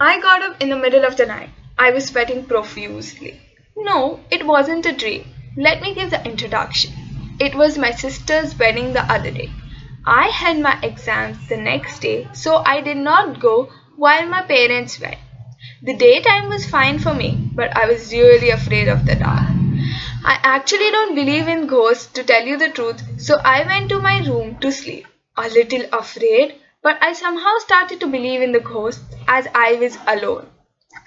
I got up in the middle of the night. I was sweating profusely. No, it wasn't a dream. Let me give the introduction. It was my sister's wedding the other day. I had my exams the next day, so I did not go while my parents went. The daytime was fine for me, but I was really afraid of the dark. I actually don't believe in ghosts to tell you the truth, so I went to my room to sleep. A little afraid, but I somehow started to believe in the ghosts as I was alone.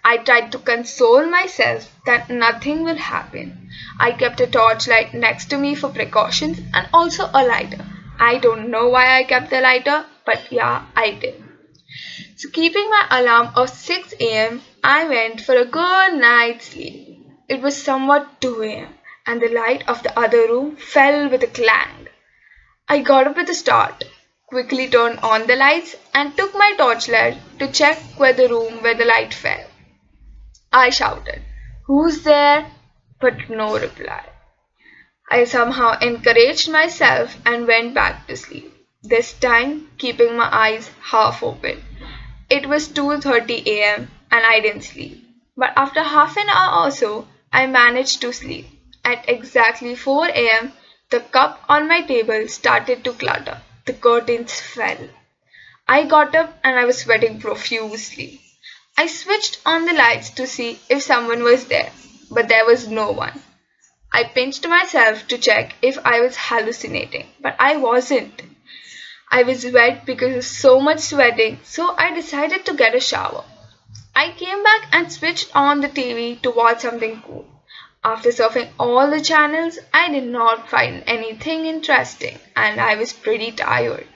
I tried to console myself that nothing will happen. I kept a torchlight next to me for precautions and also a lighter. I don't know why I kept the lighter, but yeah, I did. So, keeping my alarm of 6 am, I went for a good night's sleep. It was somewhat 2 am, and the light of the other room fell with a clang. I got up with a start quickly turned on the lights and took my torchlight to check where the room where the light fell. I shouted, Who's there? But no reply. I somehow encouraged myself and went back to sleep, this time keeping my eyes half open. It was 2:30 a.m. and I didn't sleep. But after half an hour or so, I managed to sleep. At exactly 4 a.m., the cup on my table started to clutter. The curtains fell. I got up and I was sweating profusely. I switched on the lights to see if someone was there, but there was no one. I pinched myself to check if I was hallucinating, but I wasn't. I was wet because of so much sweating, so I decided to get a shower. I came back and switched on the TV to watch something cool. After surfing all the channels, I did not find anything interesting and I was pretty tired.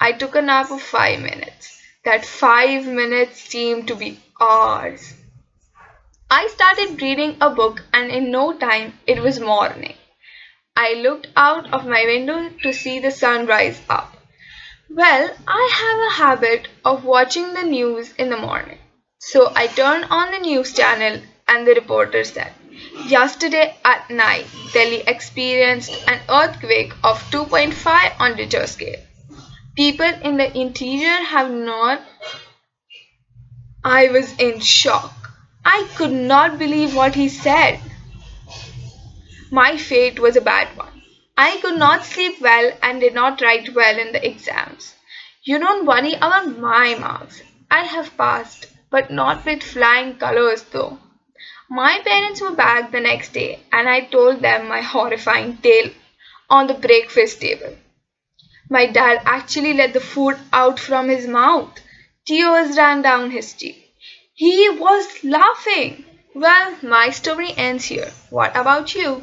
I took a nap of five minutes. That five minutes seemed to be hours. I started reading a book and in no time it was morning. I looked out of my window to see the sun rise up. Well, I have a habit of watching the news in the morning. So I turned on the news channel and the reporter said, Yesterday at night, Delhi experienced an earthquake of 2.5 on Richter scale. People in the interior have not. I was in shock. I could not believe what he said. My fate was a bad one. I could not sleep well and did not write well in the exams. You don't worry about my marks. I have passed, but not with flying colors though. My parents were back the next day and I told them my horrifying tale on the breakfast table. My dad actually let the food out from his mouth. Tears ran down his cheek. He was laughing. Well, my story ends here. What about you?